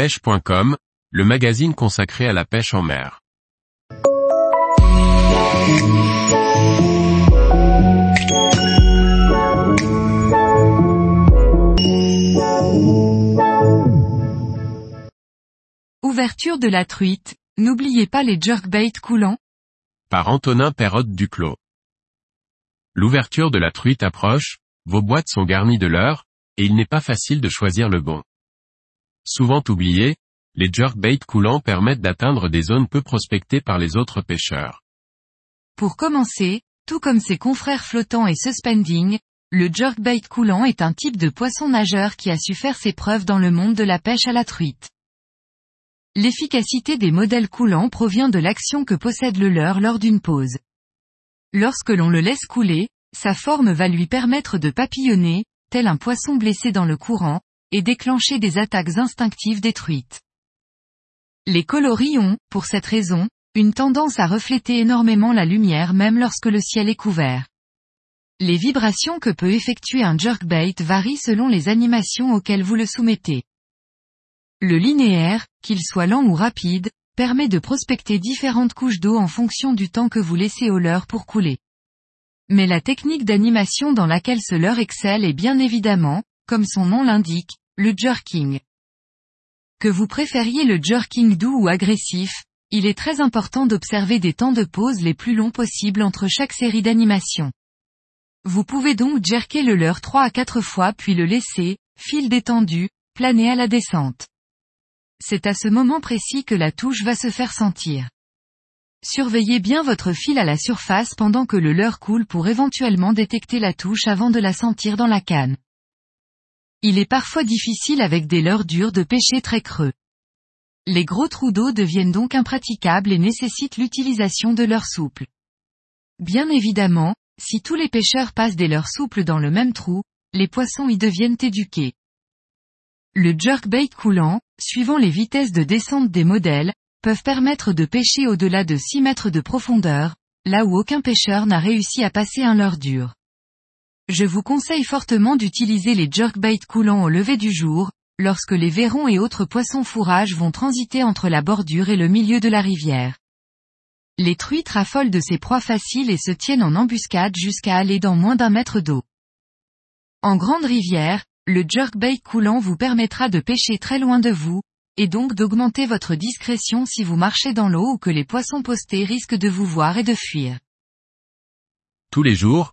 pêche.com, le magazine consacré à la pêche en mer. Ouverture de la truite, n'oubliez pas les jerkbait coulants Par Antonin Perrotte Duclos. L'ouverture de la truite approche, vos boîtes sont garnies de leurre, et il n'est pas facile de choisir le bon. Souvent oubliés, les jerkbait coulants permettent d'atteindre des zones peu prospectées par les autres pêcheurs. Pour commencer, tout comme ses confrères flottants et suspending, le jerkbait coulant est un type de poisson nageur qui a su faire ses preuves dans le monde de la pêche à la truite. L'efficacité des modèles coulants provient de l'action que possède le leurre lors d'une pause. Lorsque l'on le laisse couler, sa forme va lui permettre de papillonner, tel un poisson blessé dans le courant, et déclencher des attaques instinctives détruites. Les coloris ont, pour cette raison, une tendance à refléter énormément la lumière même lorsque le ciel est couvert. Les vibrations que peut effectuer un jerkbait varient selon les animations auxquelles vous le soumettez. Le linéaire, qu'il soit lent ou rapide, permet de prospecter différentes couches d'eau en fonction du temps que vous laissez au leurre pour couler. Mais la technique d'animation dans laquelle ce leurre excelle est bien évidemment, comme son nom l'indique, le jerking. Que vous préfériez le jerking doux ou agressif, il est très important d'observer des temps de pause les plus longs possibles entre chaque série d'animations. Vous pouvez donc jerker le leurre 3 à 4 fois puis le laisser, fil détendu, planer à la descente. C'est à ce moment précis que la touche va se faire sentir. Surveillez bien votre fil à la surface pendant que le leurre coule pour éventuellement détecter la touche avant de la sentir dans la canne. Il est parfois difficile avec des leurres durs de pêcher très creux. Les gros trous d'eau deviennent donc impraticables et nécessitent l'utilisation de leurres souples. Bien évidemment, si tous les pêcheurs passent des leurres souples dans le même trou, les poissons y deviennent éduqués. Le jerkbait coulant, suivant les vitesses de descente des modèles, peuvent permettre de pêcher au-delà de 6 mètres de profondeur, là où aucun pêcheur n'a réussi à passer un leurre dur. Je vous conseille fortement d'utiliser les jerkbait coulants au lever du jour, lorsque les verrons et autres poissons fourrages vont transiter entre la bordure et le milieu de la rivière. Les truites raffolent de ces proies faciles et se tiennent en embuscade jusqu'à aller dans moins d'un mètre d'eau. En grande rivière, le jerkbait coulant vous permettra de pêcher très loin de vous, et donc d'augmenter votre discrétion si vous marchez dans l'eau ou que les poissons postés risquent de vous voir et de fuir. Tous les jours,